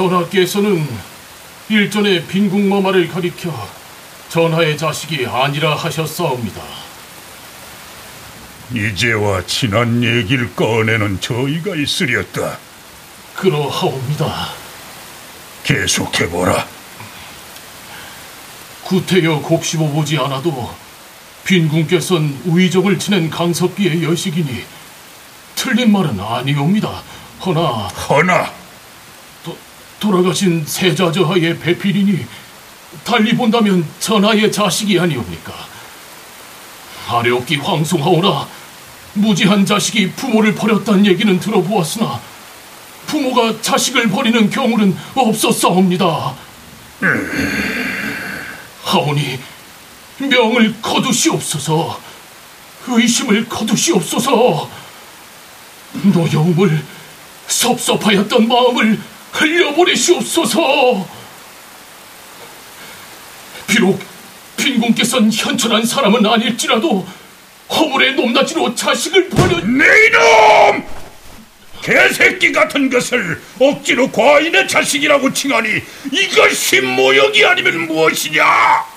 전하께서는 일전에 빈궁마마를 가리켜 전하의 자식이 아니라 하셨사옵니다. 이제와 지난 얘기를 꺼내는 저희가 있으렸다. 그러하옵니다. 계속해보라. 구태여 곱씹어 보지 않아도 빈궁께선 우의정을 지낸 강석기의 여식이니 틀린 말은 아니옵니다. 허나 허나 도, 돌아가신 세자저하의 배필이니 달리 본다면 전하의 자식이 아니옵니까? 아래옵기 황송하오나 무지한 자식이 부모를 버렸다는 얘기는 들어보았으나 부모가 자식을 버리는 경우는 없었사옵니다. 하오니 명을 거두시옵소서 의심을 거두시옵소서 노영물 섭섭하였던 마음을 흘려보내시옵소서 비록 빈궁께선 현천한 사람은 아닐지라도 허물의 높낮이로 자식을 버려 네 이놈! 개새끼 같은 것을 억지로 과인의 자식이라고 칭하니 이것이 모욕이 아니면 무엇이냐?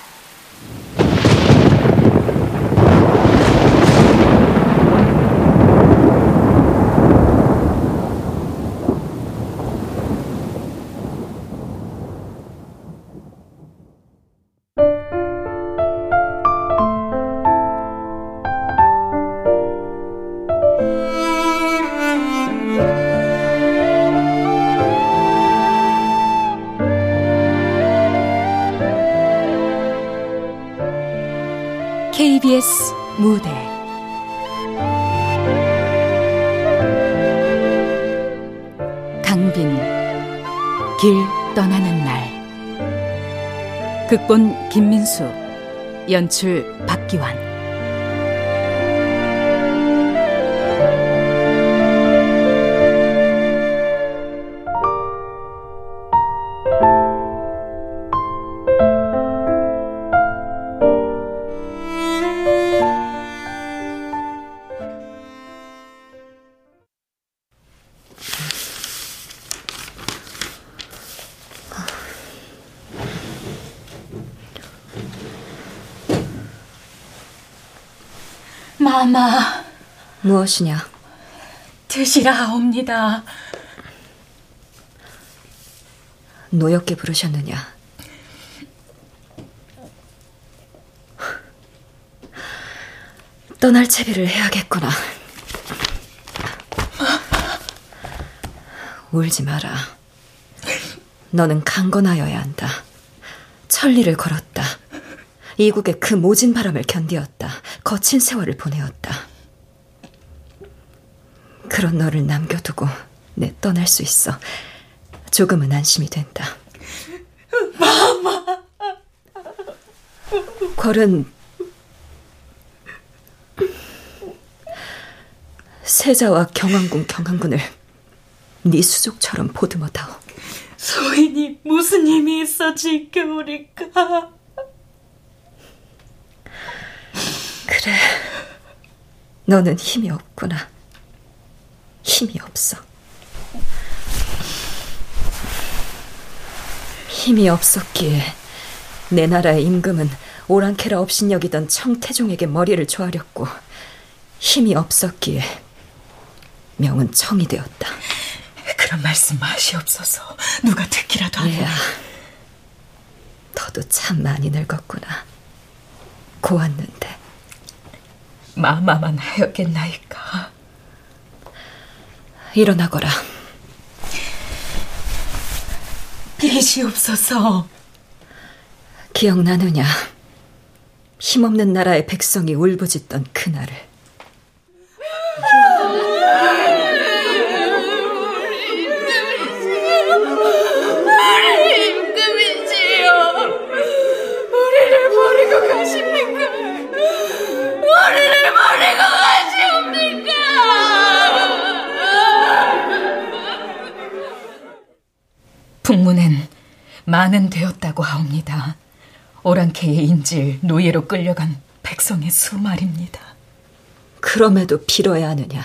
극본 김민수 연출 박기환 무엇이냐? 드시라 하옵니다. 노엽게 부르셨느냐? 떠날 채비를 해야겠구나. 울지 마라. 너는 강건하여야 한다. 천리를 걸었다. 이국의 그 모진 바람을 견디었다. 거친 세월을 보내었다. 그런 너를 남겨두고 내 떠날 수 있어. 조금은 안심이 된다. 마마. 궐은 세자와 경왕군 경왕군을 네 수족처럼 보듬어다오. 소인이 무슨 힘이 있어 지켜오리까? 그래. 너는 힘이 없구나. 힘이 없어. 힘이 없었기에 내 나라의 임금은 오랑캐라 없인 여기던 청태종에게 머리를 조아렸고 힘이 없었기에 명은 청이 되었다. 그런 말씀 마시옵소서. 누가 듣기라도 하네. 얘야, 너도 참 많이 늙었구나. 고왔는데. 마마만 하였겠나이까. 일어나거라. 비시옵소서. 기억나느냐? 힘없는 나라의 백성이 울부짖던 그날을. 북문엔 많은 되었다고 하옵니다. 오랑캐의 인질 노예로 끌려간 백성의 수말입니다. 그럼에도 빌어야 하느냐?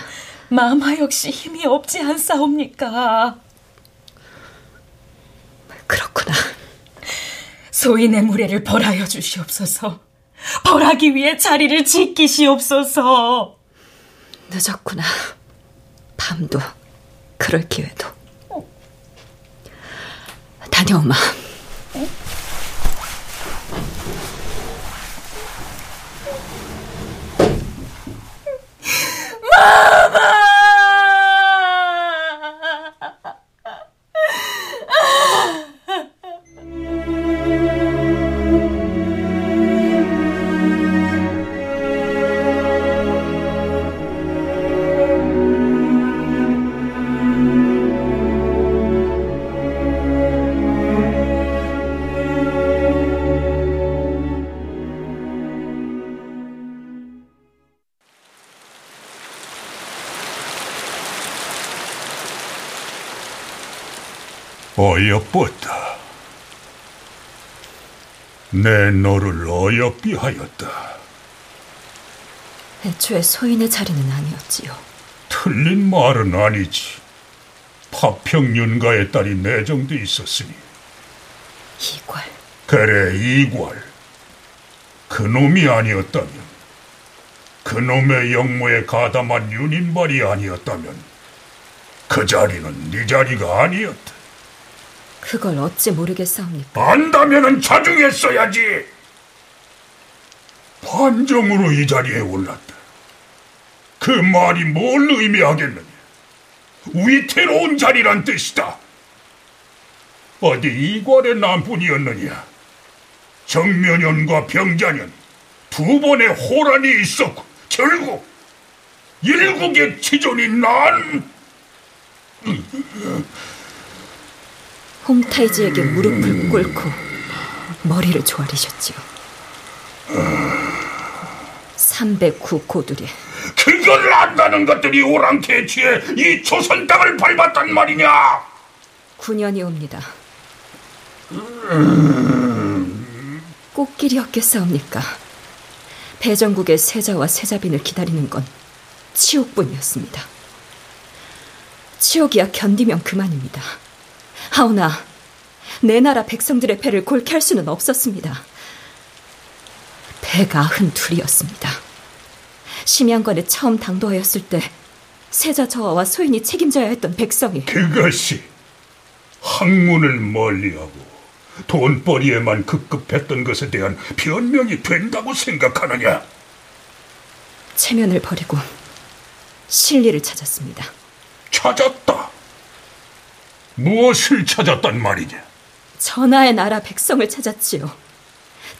마마 역시 힘이 없지 않사옵니까? 그렇구나. 소인의 무례를 벌하여 주시옵소서. 벌하기 위해 자리를 지키시옵소서. 늦었구나. 밤도 그럴 기회도. 다녀오마. 어여뻤다. 내 너를 어여삐 하였다. 애초에 소인의 자리는 아니었지요. 틀린 말은 아니지. 파평윤가의 딸이 내정돼 있었으니. 이괄. 그래, 이괄. 그놈이 아니었다면, 그놈의 영모에 가담한 윤인발이 아니었다면, 그 자리는 네 자리가 아니었다. 그걸 어찌 모르겠사옵니까? 안다면은 자중했어야지. 반정으로 이 자리에 올랐다. 그 말이 뭘 의미하겠느냐? 위태로운 자리란 뜻이다. 어디 이괄의 남뿐이었느냐? 정면연과 병자년 두 번의 호란이 있었고 결국 일국의 치존이 난 홍타이지에게 무릎을 꿇고 머리를 조아리셨지요. 309 고두리. 그걸 안다는 것들이 오랑캐치에 이 조선 땅을 밟았단 말이냐? 9년이 옵니다. 꽃길이었겠사옵니까? 배정국의 세자와 세자빈을 기다리는 건 치욕뿐이었습니다. 치욕이야 견디면 그만입니다. 하오나 내 나라 백성들의 배를 골케 할 수는 없었습니다. 배가 한 둘이었습니다. 심양관에 처음 당도하였을 때 세자 저하와 소인이 책임져야 했던 백성이 그것이 학문을 멀리하고 돈벌이에만 급급했던 것에 대한 변명이 된다고 생각하느냐? 체면을 버리고 진리를 찾았습니다. 찾았다. 무엇을 찾았단 말이냐? 전하의 나라 백성을 찾았지요.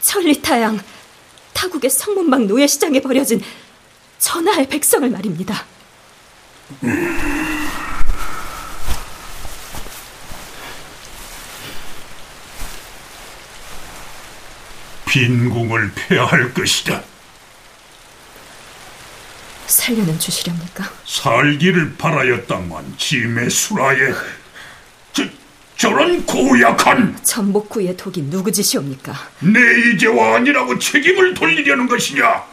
천리타양 타국의 성문방 노예시장에 버려진 전하의 백성을 말입니다. 빈궁을 폐할 것이다. 살려는 주시렵니까? 살기를 바라였다만 짐의 수라에 저, 저런 고약한 전복구의 독이 누구 짓이옵니까? 내 이제와 아니라고 책임을 돌리려는 것이냐?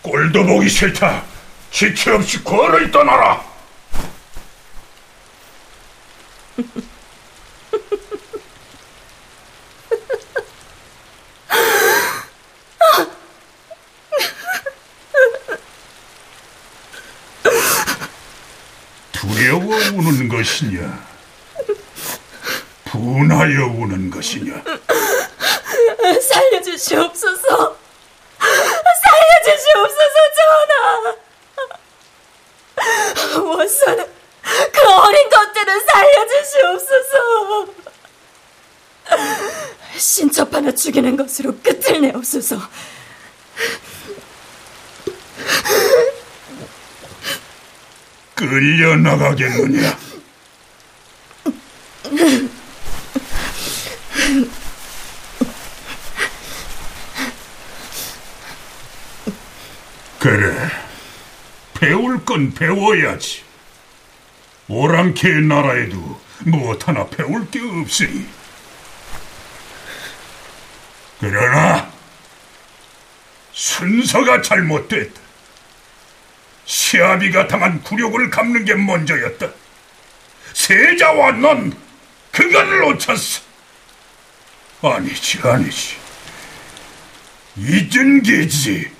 꼴도 보기 싫다. 지체 없이 거를 떠나라. 두려워 우는 것이냐? 분하여 우는 것이냐? 살려주시옵소서. 살려주시옵소서, 전하. 원수는 그 어린 것들은 살려주시옵소서. 신첩 하나 죽이는 것으로 끝을 내옵소서. 끌려 나가겠느냐? 그래, 배울 건 배워야지. 오랑캐의 나라에도 무엇 하나 배울 게 없으니. 그러나 순서가 잘못됐다. 시아비가 당한 굴욕을 갚는 게 먼저였다. 세자와 넌 그걸 놓쳤어. 아니지, 아니지. 잊은 게지.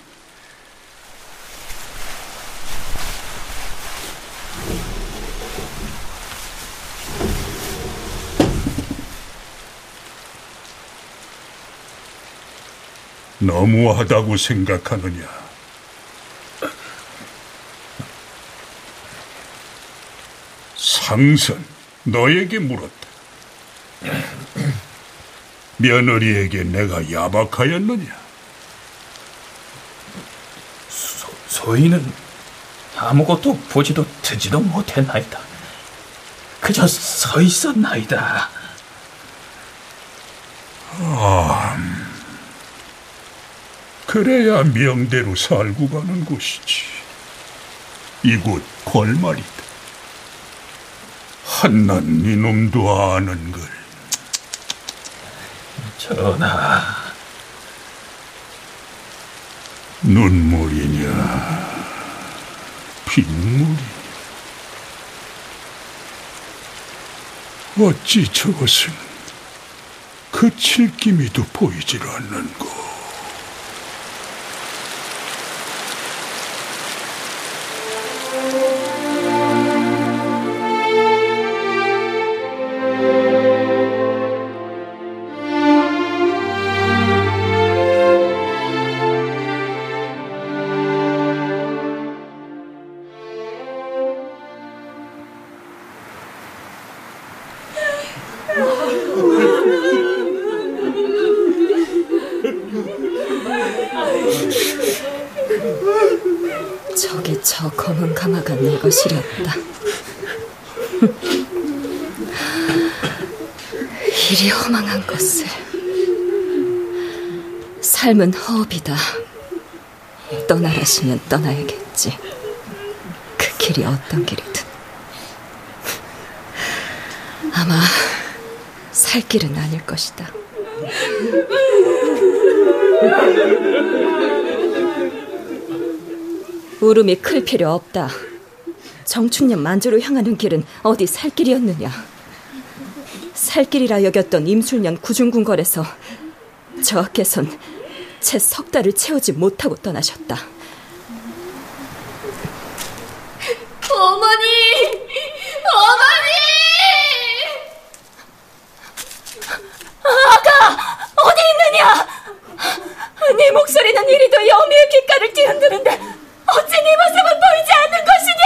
너무하다고 생각하느냐? 상선 너에게 물었다. 며느리에게 내가 야박하였느냐? 소, 소인은 아무것도 보지도 듣지도 못했나이다. 그저 서 있었나이다. 아, 그래야 명대로 살고 가는 곳이지. 이곳 골말이다. 한난 이놈도 아는 걸. 전하. 눈물이냐, 빗물이냐. 어찌 저것은 그칠 기미도 보이질 않는고. 삶은 허업이다. 떠나라시면 떠나야겠지. 그 길이 어떤 길이든. 아마 살 길은 아닐 것이다. 울음이 클 필요 없다. 정춘년 만주로 향하는 길은 어디 살 길이었느냐. 살 길이라 여겼던 임술년 구중궁궐에서 저하께선 채 석 달을 채우지 못하고 떠나셨다. 어머니! 어머니! 아가! 어디 있느냐? 네 목소리는 이리도 여미의 귓가를 뒤흔드는데 어찌 네 모습은 보이지 않는 것이냐?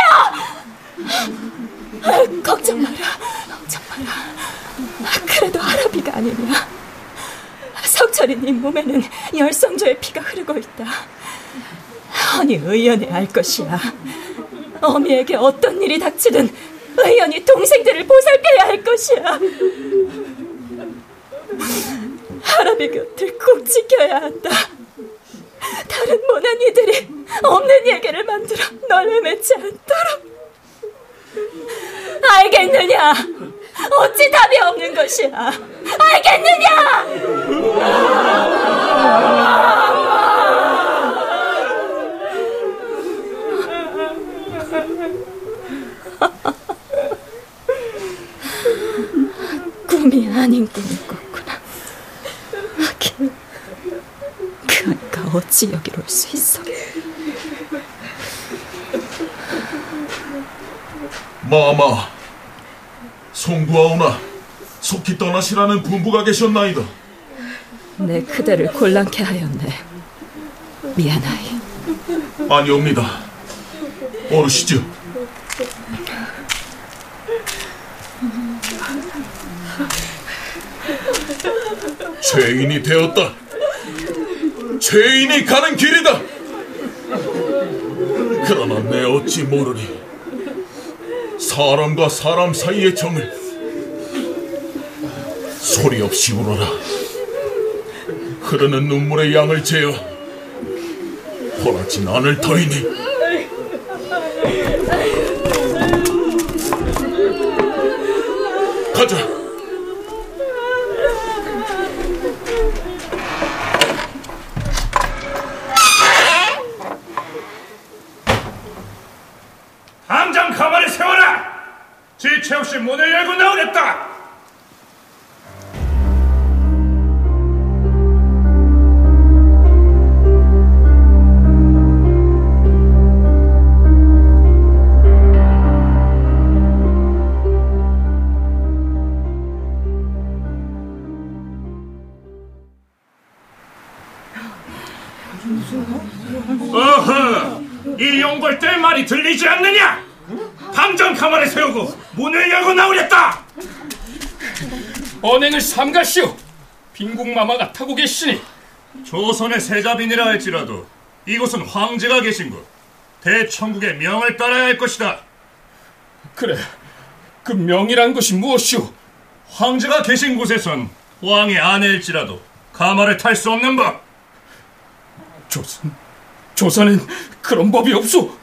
아, 걱정 마라, 걱정 마라. 그래도 아라비가 아니냐. 석철인 네 몸에는 열성조의 피가 흐르고 있다. 허니 의연해 알 것이야. 어미에게 어떤 일이 닥치든 의연히 동생들을 보살펴야 할 것이야. 할아비 곁을 꼭 지켜야 한다. 다른 모난 이들이 없는 얘기를 만들어 널 헤매지 않도록. 알겠느냐? 어찌 답이 없는 것이야? 알겠느냐? 꿈이 아닌 꿈을 꿨구나. 하긴 그 아이가 어찌 여기로 올 수 있어? 마마, 송구하오나 속히 떠나시라는 분부가 계셨나이다. 내 그대를 곤란케 하였네. 미안하이. 아니옵니다. 오르시죠. 죄인이 되었다. 죄인이 가는 길이다. 그러나 내 어찌 모르니 사람과 사람 사이의 정을 소리 없이 울어라. 흐르는 눈물의 양을 재어 호라진 않을 터이니 가자. 이 용벌들 말이 들리지 않느냐? 당장 가만히 세우고 문을 열고 나오겠다! 언행을 삼가시오. 빈국마마가 타고 계시니 조선의 세자빈이라 할지라도 이곳은 황제가 계신 곳. 대천국의 명을 따라야 할 것이다. 그래. 그 명이란 것이 무엇이오? 황제가 계신 곳에선 왕의 아내일지라도 가마를 탈 수 없는 법. 조선 조선엔 그런 법이 없소.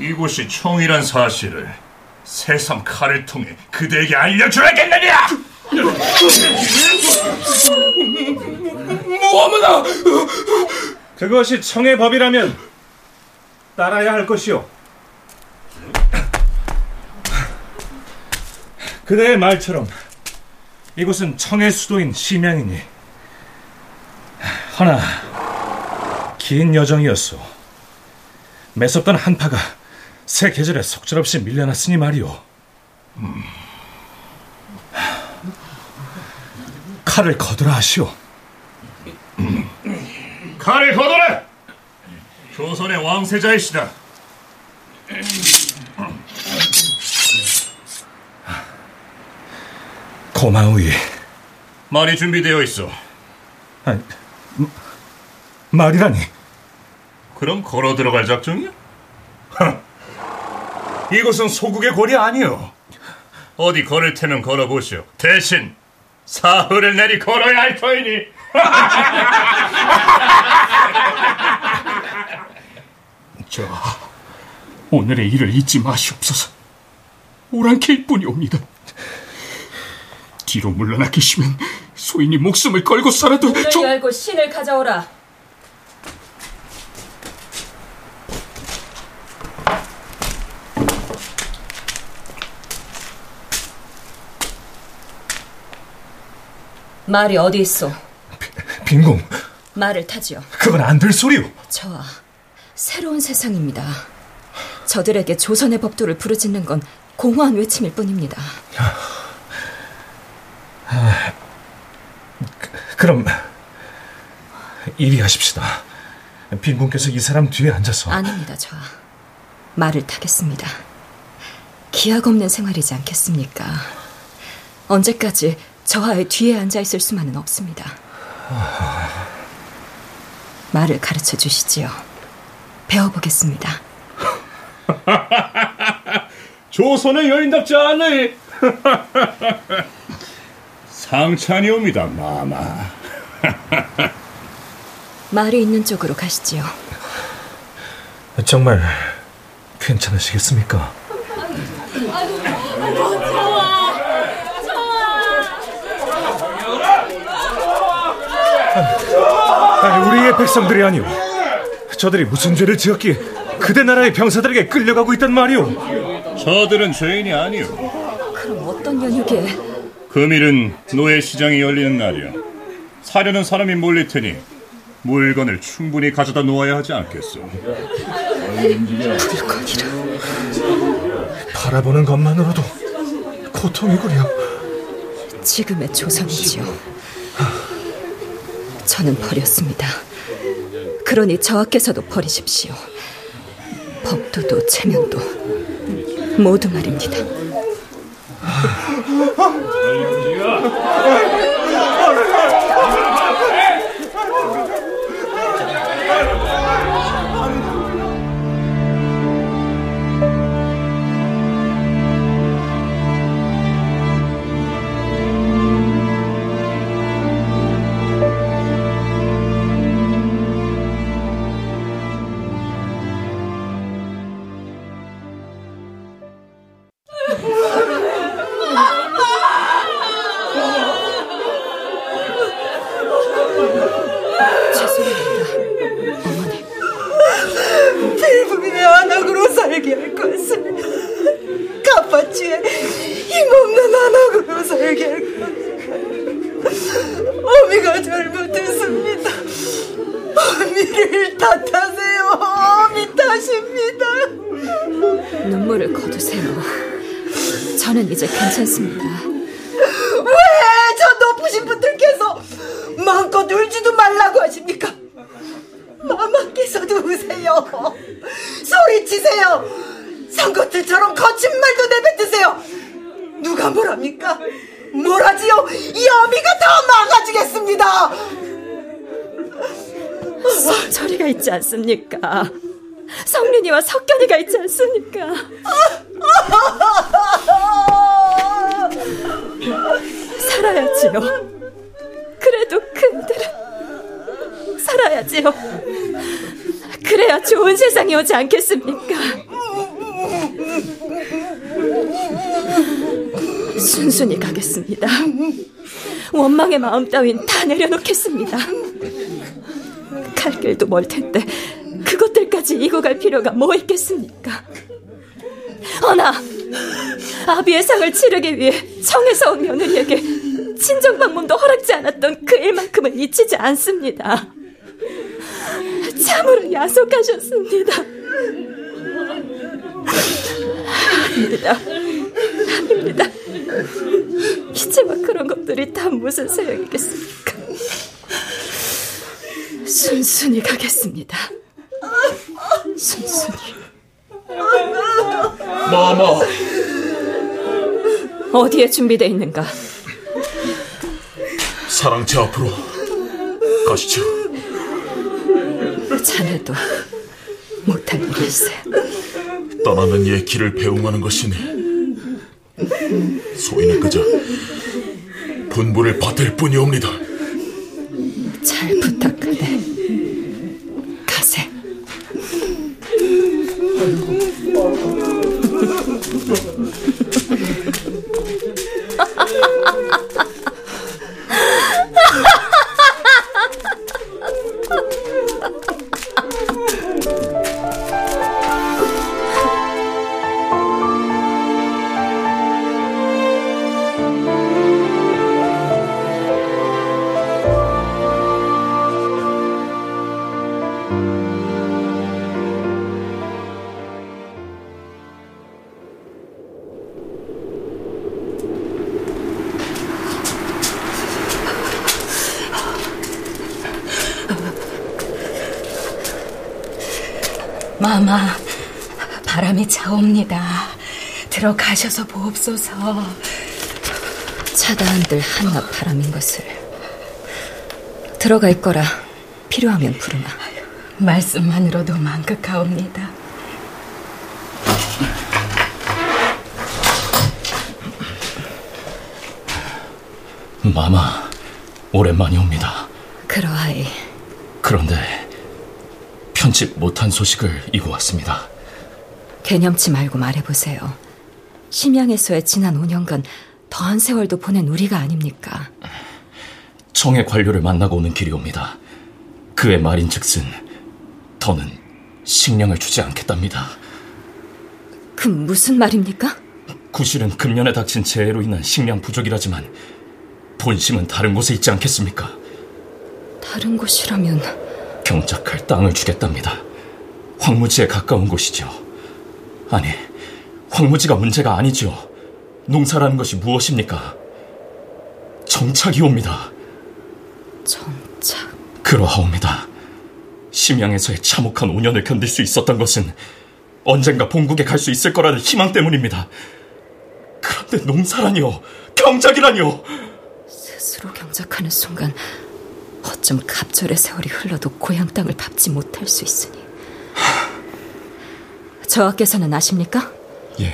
이곳이 총이란 사실을 새삼 칼을 통해 그대에게 알려줘야겠느냐! 무어머나! 그것이 청의 법이라면 따라야 할 것이오. 그대의 말처럼 이곳은 청의 수도인 심양이니 하나 긴 여정이었소. 매섭던 한파가 새 계절에 속절없이 밀려났으니 말이오. 칼을 거두라 하시오. 칼을 거둬라! 조선의 왕세자이시다. 고마우이. 말이 준비되어 있어. 아니, 마- 말이라니. 그럼 걸어 들어갈 작정이야? 하, 이곳은 소국의 골이 아니오. 어디 걸을 테면 걸어보시오. 대신 사흘을 내리 걸어야 할 터이니. 저 오늘의 일을 잊지 마시옵소서. 오랑캐일 뿐이옵니다. 뒤로 물러나 계시면 소인이 목숨을 걸고 살아도 문을 저 열고 신을 가져오라. 말이 어디 있어? 빈궁, 말을 타지요. 그건 안 될 소리오. 저와 새로운 세상입니다. 저들에게 조선의 법도를 부르짖는 건 공허한 외침일 뿐입니다. 그럼 이리 하십시다. 빈궁께서 이 사람 뒤에 앉아서 아닙니다, 저와. 말을 타겠습니다. 기약 없는 생활이지 않겠습니까? 언제까지 저와의 뒤에 앉아 있을 수만은 없습니다. 말을 가르쳐 주시지요. 배워보겠습니다. 조선의 여인답지 않으 상찬이 옵니다, 마마. 말이 있는 쪽으로 가시지요. 정말 괜찮으시겠습니까? 아니, 우리의 백성들이 아니오. 저들이 무슨 죄를 지었기에 그대 나라의 병사들에게 끌려가고 있단 말이오. 저들은 죄인이 아니오. 그럼 어떤 연유기에 금일은 노예 시장이 열리는 날이야. 사려는 사람이 몰릴 테니 물건을 충분히 가져다 놓아야 하지 않겠소. 바라보는 것만으로도 고통이구려. 지금의 조선이지요. 저는 버렸습니다. 그러니 저하께서도 버리십시오. 법도도 체면도 모두 말입니다. 이제 괜찮습니다. 왜 저 높으신 분들께서 마음껏 울지도 말라고 하십니까? 마마께서도 우세요. 소리치세요. 상것들처럼 거친 말도 내뱉으세요. 누가 뭐랍니까? 뭐라지요? 이 어미가 다 막아주겠습니다. 성철이가 있지 않습니까? 성린이와 석견이가 있지 않습니까? 살아 오지 않겠습니까? 순순히 가겠습니다. 원망의 마음 따윈 다 내려놓겠습니다. 갈 길도 멀 텐데 그것들까지 이고 갈 필요가 뭐 있겠습니까? 허나 아비의 상을 치르기 위해 청에서 온 며느리에게 친정 방문도 허락지 않았던 그 일만큼은 잊히지 않습니다. 참으로 야속하셨습니다. 아닙니다. 아닙니다. 이제와 그런 것들이 다 무슨 소용이겠습니까? 순순히 가겠습니다. 순순히. 마마. 어디에 준비되어 있는가? 사랑채 앞으로 가시죠. 자네도 못할 있어요. 떠나는 이의 길을 배웅하는 것이니 소인은 그저 분부를 받을 뿐이옵니다. 가셔서 보옵소서. 차다한들 한낱 바람인 것을 들어갈 거라 필요하면 부르마. 말씀만으로도 만극하옵니다. 마마, 오랜만이 옵니다. 그러하이. 그런데 편집 못한 소식을 이고 왔습니다. 개념치 말고 말해보세요. 심양에서의 지난 5년간 더한 세월도 보낸 우리가 아닙니까? 청의 관료를 만나고 오는 길이 옵니다. 그의 말인즉슨 더는 식량을 주지 않겠답니다. 그 무슨 말입니까? 구실은 금년에 닥친 재해로 인한 식량 부족이라지만 본심은 다른 곳에 있지 않겠습니까? 다른 곳이라면 경작할 땅을 주겠답니다. 황무지에 가까운 곳이죠. 아니, 황무지가 문제가 아니죠. 농사라는 것이 무엇입니까? 정착이 옵니다. 정착. 그러하옵니다. 심양에서의 참혹한 5년을 견딜 수 있었던 것은 언젠가 본국에 갈 수 있을 거라는 희망 때문입니다. 그런데 농사라니요, 경작이라니요. 스스로 경작하는 순간 어쩜 갑절의 세월이 흘러도 고향 땅을 밟지 못할 수 있으니. 저하께서는 아십니까? 예,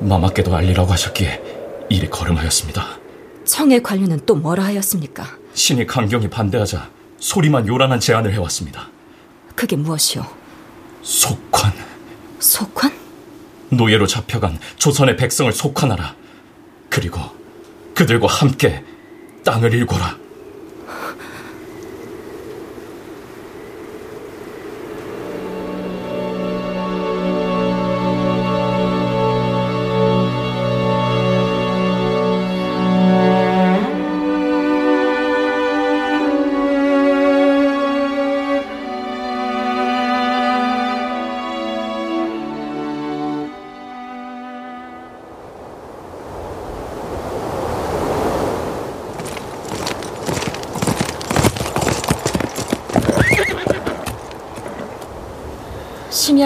마마께도 알리라고 하셨기에 이리 걸음하였습니다. 청의 관료는 또 뭐라 하였습니까? 신이 강경히 반대하자 소리만 요란한 제안을 해왔습니다. 그게 무엇이오? 속환. 속환? 노예로 잡혀간 조선의 백성을 속환하라. 그리고 그들과 함께 땅을 일궈라.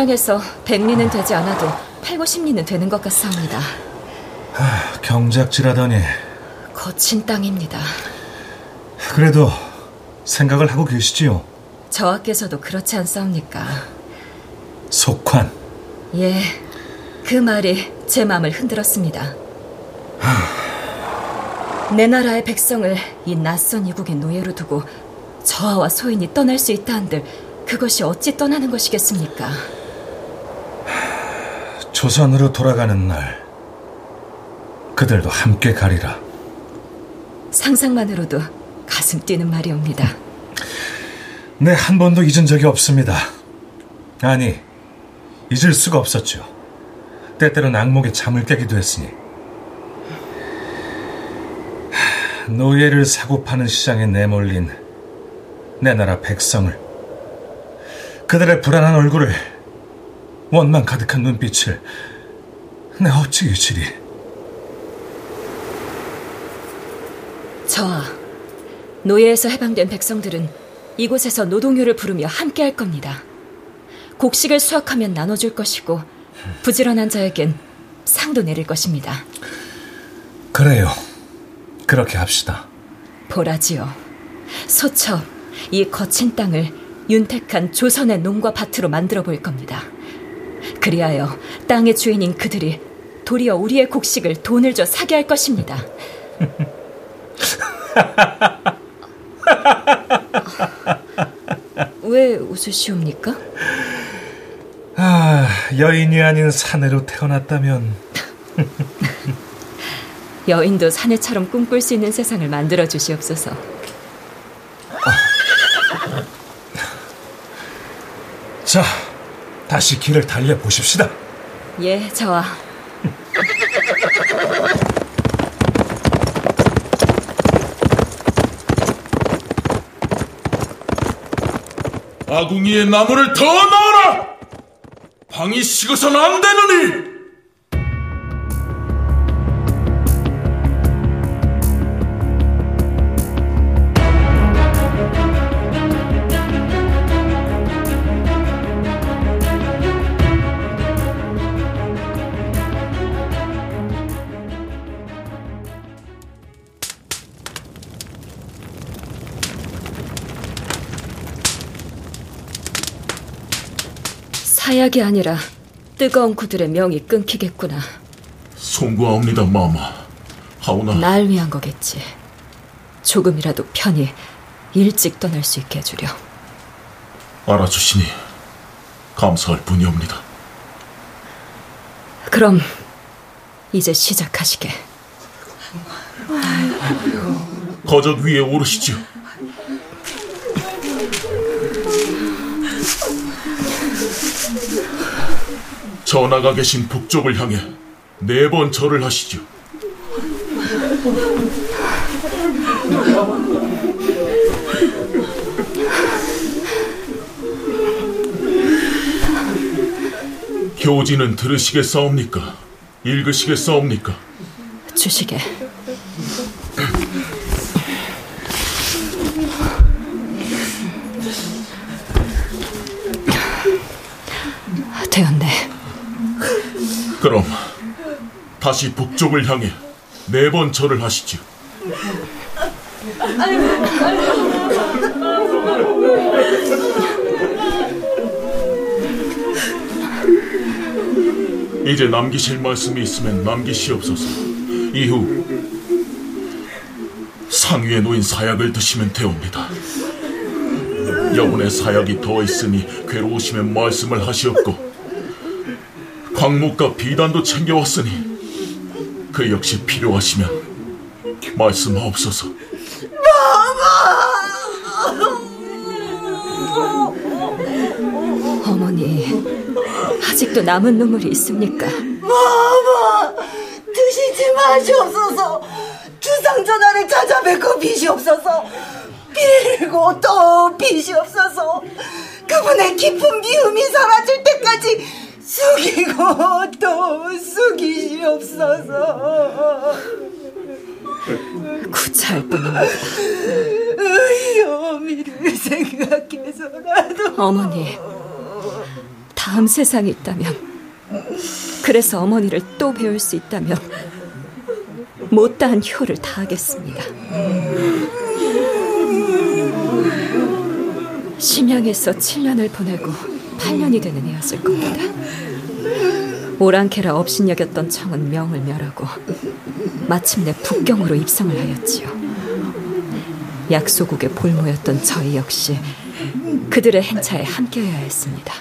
심양에서 100리는 되지 않아도 8, 90리는 되는 것 같사옵니다. 하, 경작질하더니 거친 땅입니다. 그래도 생각을 하고 계시지요. 저하께서도 그렇지 않사옵니까? 속환. 예, 그 말이 제 마음을 흔들었습니다. 내 나라의 백성을 이 낯선 이국의 노예로 두고 저하와 소인이 떠날 수 있다 한들 그것이 어찌 떠나는 것이겠습니까? 조선으로 돌아가는 날 그들도 함께 가리라. 상상만으로도 가슴 뛰는 말이옵니다. 네, 한 번도 잊은 적이 없습니다. 아니, 잊을 수가 없었죠. 때때론 악몽에 잠을 깨기도 했으니. 노예를 사고 파는 시장에 내몰린 내 나라 백성을 그들의 불안한 얼굴을 원망 가득한 눈빛을 내 어찌 잊으리 저와 노예에서 해방된 백성들은 이곳에서 노동요를 부르며 함께 할 겁니다. 곡식을 수확하면 나눠줄 것이고 부지런한 자에겐 상도 내릴 것입니다. 그래요. 그렇게 합시다. 보라지요. 소첩 이 거친 땅을 윤택한 조선의 농과 밭으로 만들어 볼 겁니다. 그리하여 땅의 주인인 그들이 도리어 우리의 곡식을 돈을 줘 사게 할 것입니다. 왜 웃으시옵니까? 아, 여인이 아닌 사내로 태어났다면 여인도 사내처럼 꿈꿀 수 있는 세상을 만들어 주시옵소서. 자, 다시 길을 달려 보십시다. 예, 저와 아궁이에 나무를 더 넣어라! 방이 식어선 안 되느니! 사약이 아니라 뜨거운 구들의 명이 끊기겠구나. 송구하옵니다, 마마. 하오나 날 위한 거겠지. 조금이라도 편히 일찍 떠날 수 있게 해주려. 알아주시니 감사할 뿐이옵니다. 그럼 이제 시작하시게. 거적 위에 오르시지요. 전하가 계신 북쪽을 향해 네 번 절을 하시죠. 교지는 들으시겠사옵니까? 읽으시겠사옵니까? 주시게. 되었네. 그럼 다시 북쪽을 향해 네 번 절을 하시죠. 이제 남기실 말씀이 있으면 남기시옵소서. 이후 상위에 놓인 사약을 드시면 되옵니다. 여분의 사약이 더 있으니 괴로우시면 말씀을 하시옵고 광목과 비단도 챙겨왔으니 그 역시 필요하시면 말씀하옵소서. 어머니, 아직도 남은 눈물이 있습니까? 마마 드시지 마시옵소서 주상 전하를 찾아뵙고 비시옵소서 빌고 또 비시옵소서 그분의 깊은 미움이 사라질 때까지 숙이고 또 숙이시옵소서 구차할 뿐입니다. 의의 어미를 생각해서라도 어머니, 다 다음 세상이 있다면, 그래서 어머니를 또 배울 수 있다면, 못다한 효를 다하겠습니다. 심양에서 7년을 보내고 8년이 되는 해였을 겁니다. 오랑캐라 업신여겼던 청은 명을 멸하고 마침내 북경으로 입성을 하였지요. 약소국의 볼모였던 저희 역시 그들의 행차에 함께해야 했습니다.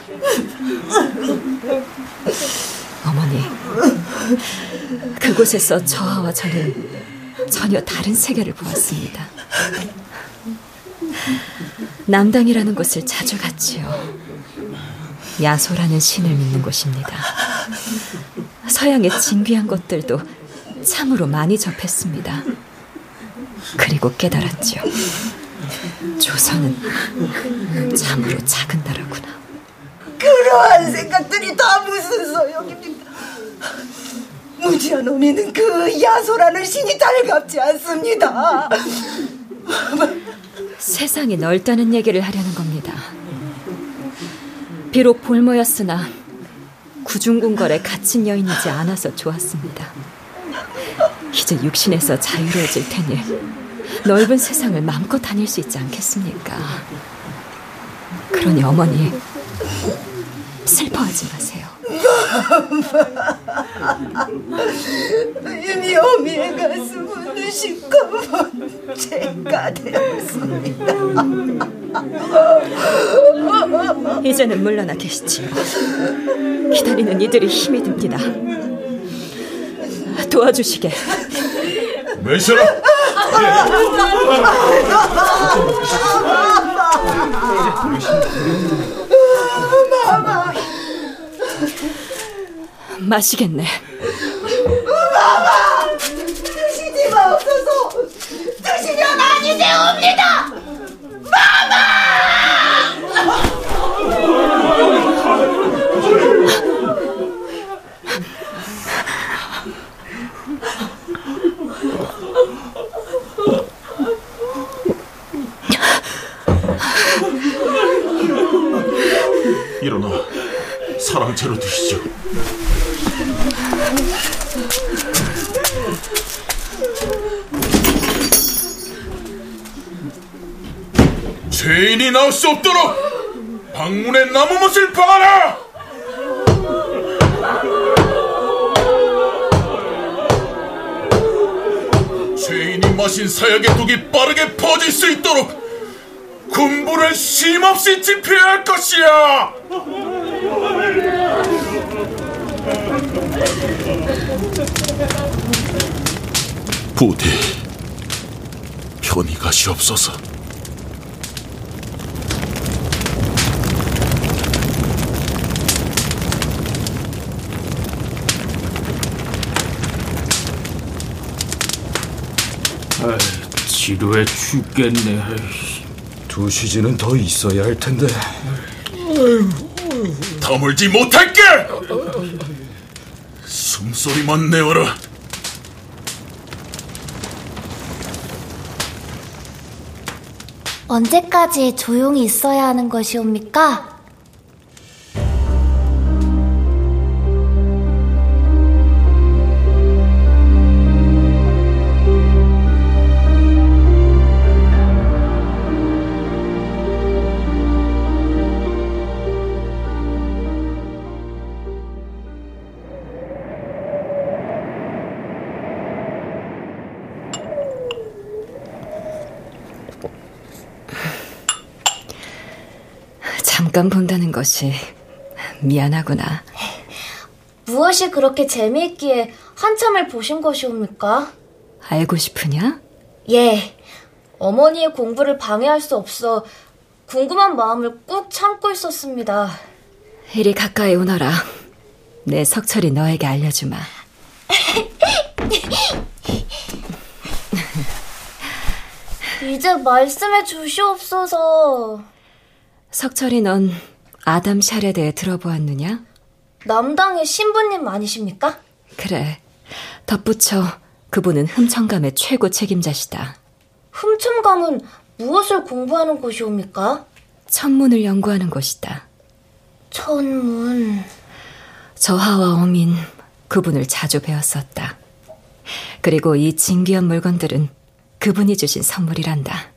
어머니, 그곳에서 저와 저는 전혀 다른 세계를 보았습니다. 남당이라는 곳을 자주 갔지요. 야소라는 신을 믿는 곳입니다. 서양의 진귀한 것들도 참으로 많이 접했습니다. 그리고 깨달았지요. 조선은 참으로 작은 나라구나. 그러한 생각들이 다 무슨 소용입니까? 무지한 어미는 그 야소라는 신이 달갑지 않습니다. 세상이 넓다는 얘기를 하려는 겁니다. 비록 볼모였으나 구중궁궐에 갇힌 여인이지 않아서 좋았습니다. 이제 육신에서 자유로워질 테니 넓은 세상을 마음껏 다닐 수 있지 않겠습니까? 그러니 어머니 슬퍼하지 마세요. 이미 어미의 가슴은 시커먼 죄가 되었습니다. 이제는 물러나 계시지요. 기다리는 이들이 힘이 듭니다. 도와주시게. 메시라! 마마! 마시겠네. 마마! 드시지 마옵소서! 드시면 아니 되옵니다! 마마! 일어나 사랑채로 드시죠. 죄인이 나올 수 없도록 방문에 나무못을 박아라! 죄인이 마신 사약의 독이 빠르게 퍼질 수 있도록 군부를 쉼없이 집회해야 할 것이야! 부디 편히 가시옵소서. 지루해 죽겠네. 두 시즌은 더 있어야 할 텐데. 다물지 못할게! 숨소리만 내어라. 언제까지 조용히 있어야 하는 것이옵니까? 것이 미안하구나. 무엇이 그렇게 재미있기에 한참을 보신 것이옵니까? 알고 싶으냐? 예. 어머니의 공부를 방해할 수 없어 궁금한 마음을 꾹 참고 있었습니다. 이리 가까이 오너라. 내 석철이 너에게 알려주마. 이제 말씀해 주시옵소서. 석철이 넌 아담 샬에 대해 들어보았느냐? 남당의 신부님 아니십니까? 그래. 덧붙여 그분은 흠청감의 최고 책임자시다. 흠첨감은 무엇을 공부하는 곳이옵니까? 천문을 연구하는 곳이다. 천문. 저하와 어민 그분을 자주 배웠었다. 그리고 이 진귀한 물건들은 그분이 주신 선물이란다.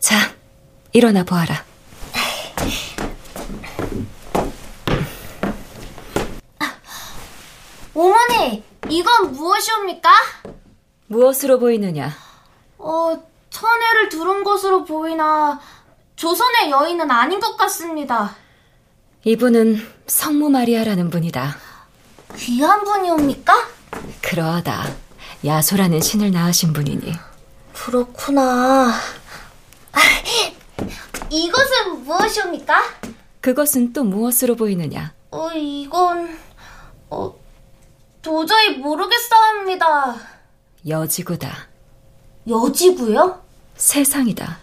자, 일어나 보아라. 어머니, 이건 무엇이옵니까? 무엇으로 보이느냐? 어, 천혜를 두른 것으로 보이나 조선의 여인은 아닌 것 같습니다. 이분은 성모 마리아라는 분이다. 귀한 분이옵니까? 그러하다. 야소라는 신을 낳으신 분이니. 그렇구나. 이것은 무엇이옵니까? 그것은 또 무엇으로 보이느냐? 어, 이건 어, 도저히 모르겠사옵니다. 여지구다. 여지구요? 세상이다.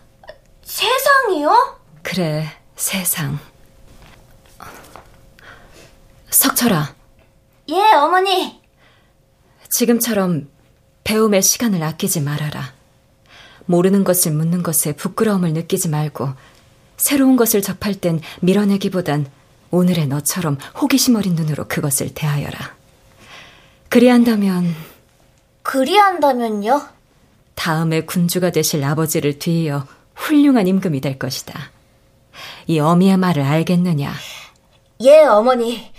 세상이요? 그래, 세상. 석철아. 예, 어머니. 지금처럼 배움의 시간을 아끼지 말아라. 모르는 것을 묻는 것에 부끄러움을 느끼지 말고 새로운 것을 접할 땐 밀어내기보단 오늘의 너처럼 호기심 어린 눈으로 그것을 대하여라. 그리한다면 그리한다면요? 다음에 군주가 되실 아버지를 뒤이어 훌륭한 임금이 될 것이다. 이 어미의 말을 알겠느냐? 예, 어머니.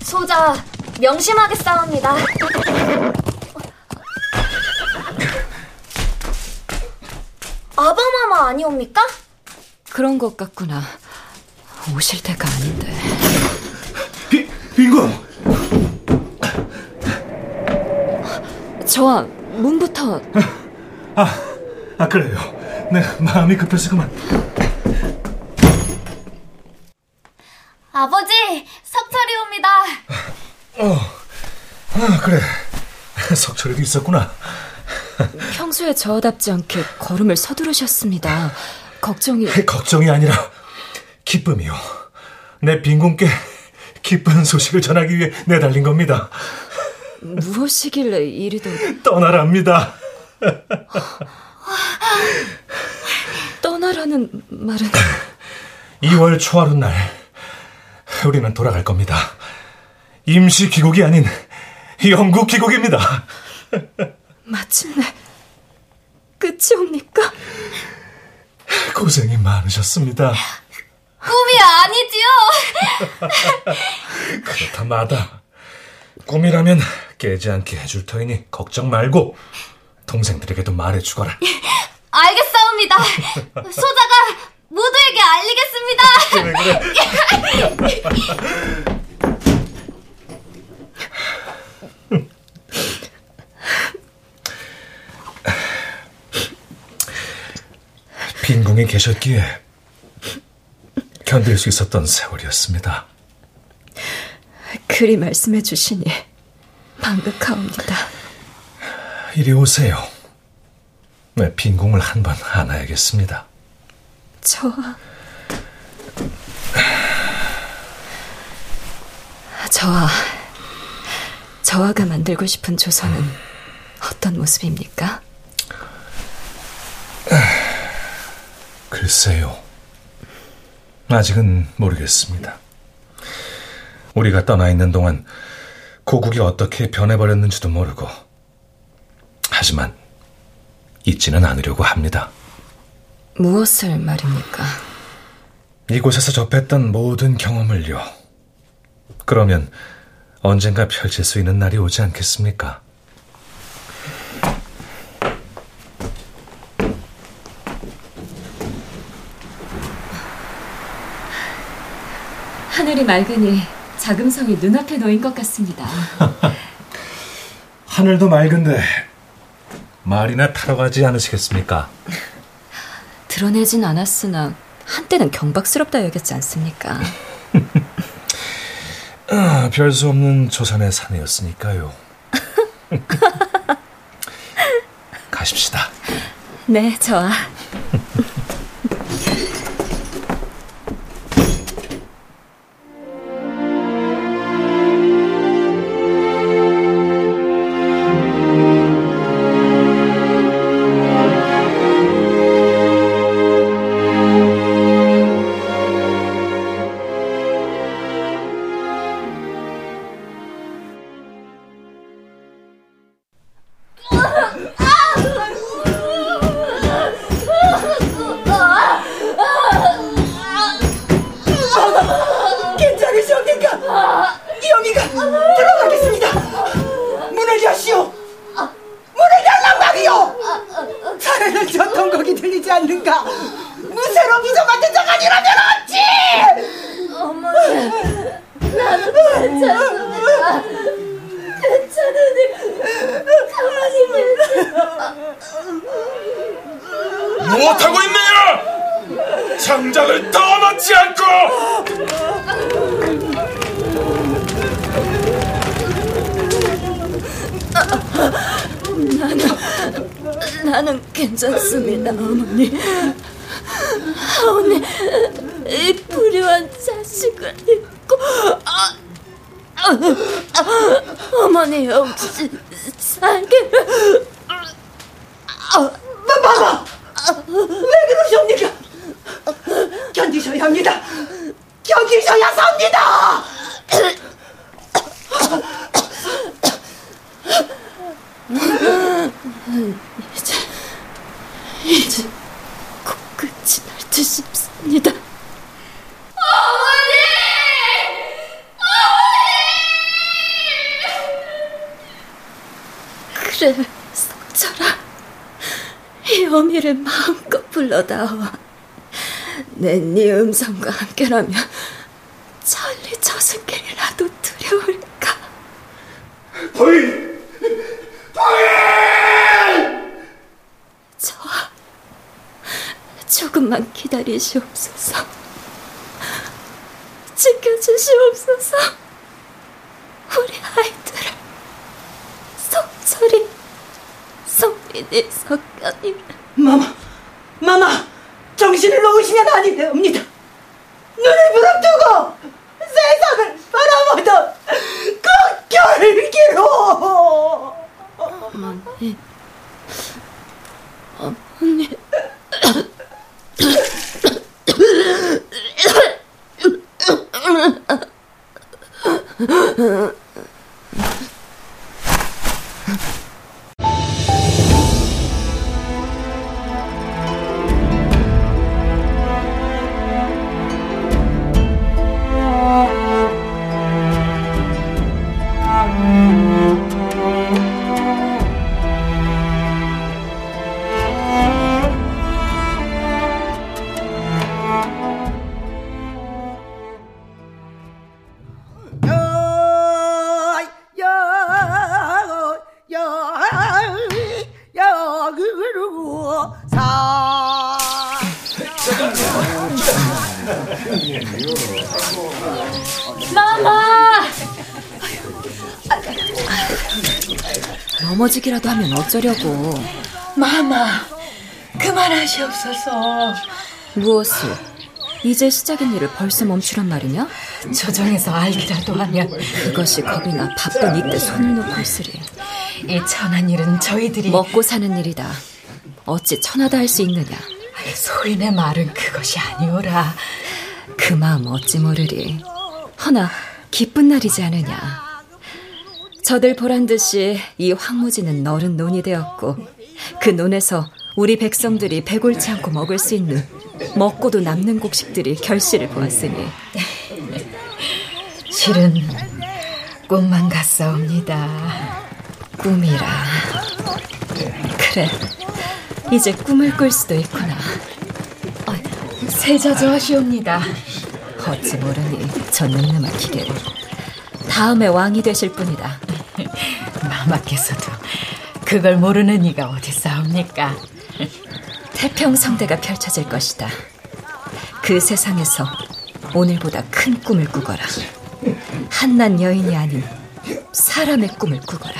소자 명심하겠사옵니다. 아바마마 아니옵니까? 그런 것 같구나. 오실 때가 아닌데. 비, 빈군! 저와 문부터. 아, 아, 그래요. 네, 마음이 급해서 그만. 아버지, 석철이 옵니다. 어, 아, 그래. 석철이도 있었구나. 평소에 저답지 않게 걸음을 서두르셨습니다. 걱정이. 걱정이 아니라 기쁨이요. 내 빈군께 기쁜 소식을 전하기 위해 내달린 겁니다. 무엇이길래 이리도 떠나랍니다. 떠나라는 말은 2월 초하루 날 우리는 돌아갈 겁니다. 임시 귀국이 아닌 영국 귀국입니다. 마침내 끝이옵니까? 고생이 많으셨습니다. 꿈이 아니지요. 그렇다 마다 꿈이라면 깨지 않게 해줄 터이니 걱정 말고 동생들에게도 말해 주거라. 알겠사옵니다. 소자가 모두에게 알리겠습니다. 그래, 그래. 빈궁에 계셨기에 견딜 수 있었던 세월이었습니다. 그리 말씀해 주시니 반극하옵니다. 이리 오세요. 네, 빈궁을 한 번 안아야겠습니다. 저와 저와 저와가 만들고 싶은 조선은 어떤 모습입니까? 글쎄요. 아직은 모르겠습니다. 우리가 떠나 있는 동안 고국이 어떻게 변해버렸는지도 모르고 하지만 잊지는 않으려고 합니다. 무엇을 말입니까? 이곳에서 접했던 모든 경험을요. 그러면 언젠가 펼칠 수 있는 날이 오지 않겠습니까? 하늘이 맑으니 자금성이 눈앞에 놓인 것 같습니다. 하늘도 맑은데 말이나 타러 가지 않으시겠습니까? 드러내진 않았으나 한때는 경박스럽다 여겼지 않습니까? 아, 별 수 없는 조선의 사내였으니까요. 가십시다. 네, 저와. 견디셔야 삽니다. 이제 이제 곧 끝이 날 듯 싶습니다. 어머니! 어머니! 그래, 석철아. 이 어미를 마음껏 불러다오. 내네 음성과 함께라면 천리 저승길이라도 두려울까? 부인! 부인! 저와 조금만 기다리시옵소서. 지켜주시옵소서. 우리 아이들을 성철이, 성민이, 석현이 마마, 마마, 정신을 놓으시면 아니 되옵니다. 눈을 부릅뜨고 세상을 바라보던 그 결기로. 어머니, 넘어지기라도 하면 어쩌려고. 마마, 그만하시옵소서. 무엇을? 이제 시작인 일을 벌써 멈추란 말이냐? 조정에서 알기라도 하면 그것이 겁이 나 바쁜 이때 손을 놓고 있으리. 이 천한 일은 저희들이 먹고 사는 일이다. 어찌 천하다 할 수 있느냐? 소인의 말은 그것이 아니오라. 그 마음 어찌 모르리. 허나 기쁜 날이지 않으냐. 저들 보란 듯이 이 황무지는 너른 논이 되었고 그 논에서 우리 백성들이 배골치 않고 먹을 수 있는 먹고도 남는 곡식들이 결실을 보았으니 실은 꿈만 같사옵니다. 꿈이라. 그래, 이제 꿈을 꿀 수도 있구나. 세자저하시옵니다. 어찌 모르니 저 늠름한 기계를. 다음에 왕이 되실 분이다. 마마께서도 그걸 모르는 이가 어디 싸웁니까? 태평성대가 펼쳐질 것이다. 그 세상에서 오늘보다 큰 꿈을 꾸거라. 한낱 여인이 아닌 사람의 꿈을 꾸거라.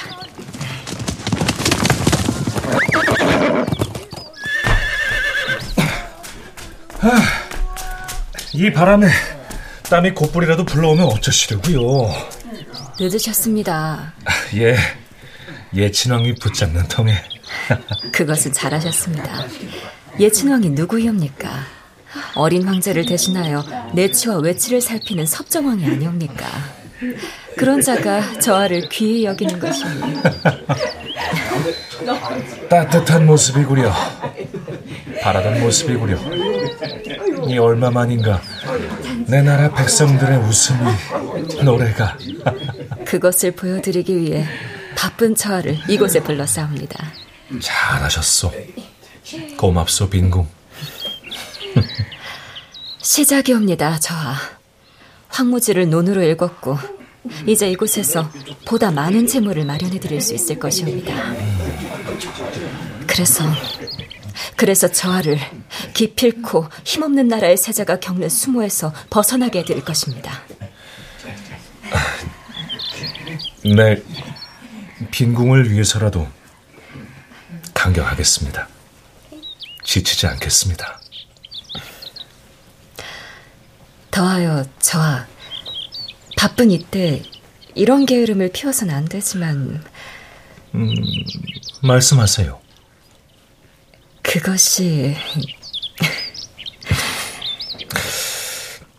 아, 이 바람에 땀이 곧불이라도 불러오면 어쩌시려고요? 늦으셨습니다. 예, 예친왕이 붙잡는 통에. 그것은 잘하셨습니다. 예친왕이 누구이옵니까? 어린 황제를 대신하여 내치와 외치를 살피는 섭정왕이 아니옵니까? 그런 자가 저하를 귀히 여기는 것이니. 따뜻한 모습이구려. 바라던 모습이구려. 이 얼마만인가 내 나라 백성들의 웃음이 노래가 그것을 보여드리기 위해 바쁜 처하를 이곳에 불러싸옵니다. 잘하셨소. 고맙소 빈궁. 시작이옵니다, 저하. 황무지를 논으로 읽었고 이제 이곳에서 보다 많은 재물을 마련해 드릴 수 있을 것입니다. 그래서 그래서 저하를 기필코 힘없는 나라의 세자가 겪는 수모에서 벗어나게 해드릴 것입니다. 네, 빈궁을 위해서라도 강경하겠습니다. 지치지 않겠습니다. 더하여 저하 바쁜 이때 이런 게으름을 피워서는 안 되지만 음, 말씀하세요. 그것이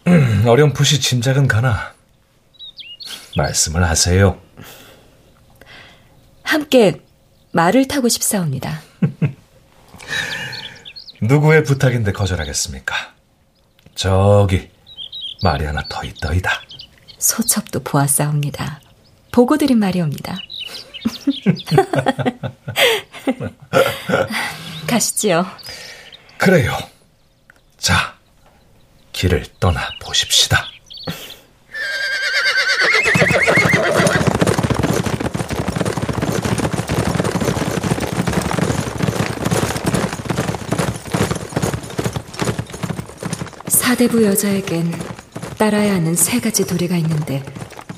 음, 어렴풋이 짐작은 가나 말씀을 하세요. 함께 말을 타고 싶사옵니다. 누구의 부탁인데 거절하겠습니까? 저기 말이 하나 더 있더이다. 소첩도 보았사옵니다. 보고 드린 말이옵니다. 가시지요. 그래요. 자, 길을 떠나 보십시다. 사대부 여자에겐 따라야 하는 세 가지 도리가 있는데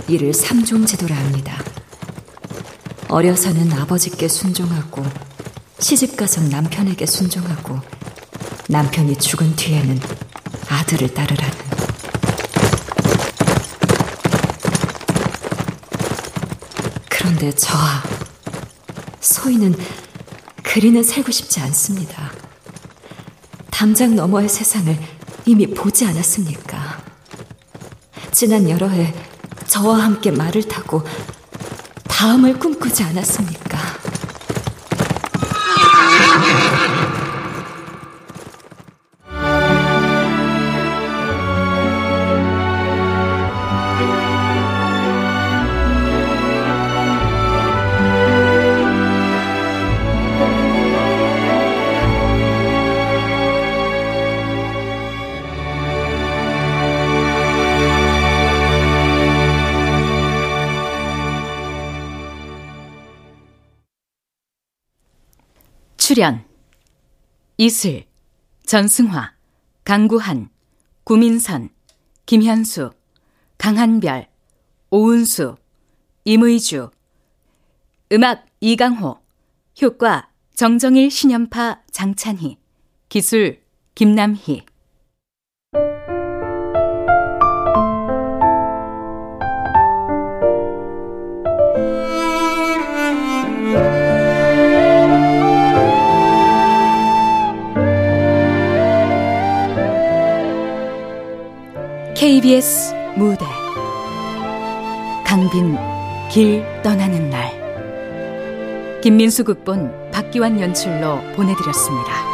이를 삼종제도라 합니다. 어려서는 아버지께 순종하고 시집가선 남편에게 순종하고 남편이 죽은 뒤에는 아들을 따르라는 그런데 저와 소희는 그리는 살고 싶지 않습니다. 담장 너머의 세상을 이미 보지 않았습니까? 지난 여러 해 저와 함께 말을 타고 다음을 꿈꾸지 않았습니까? 출연 이슬, 전승화, 강구한, 구민선, 김현수, 강한별, 오은수, 임의주 음악 이강호 효과 정정일 신연파 장찬희 기술 김남희 KBS 무대 강빈 길 떠나는 날 김민수 극본 박기환 연출로 보내드렸습니다.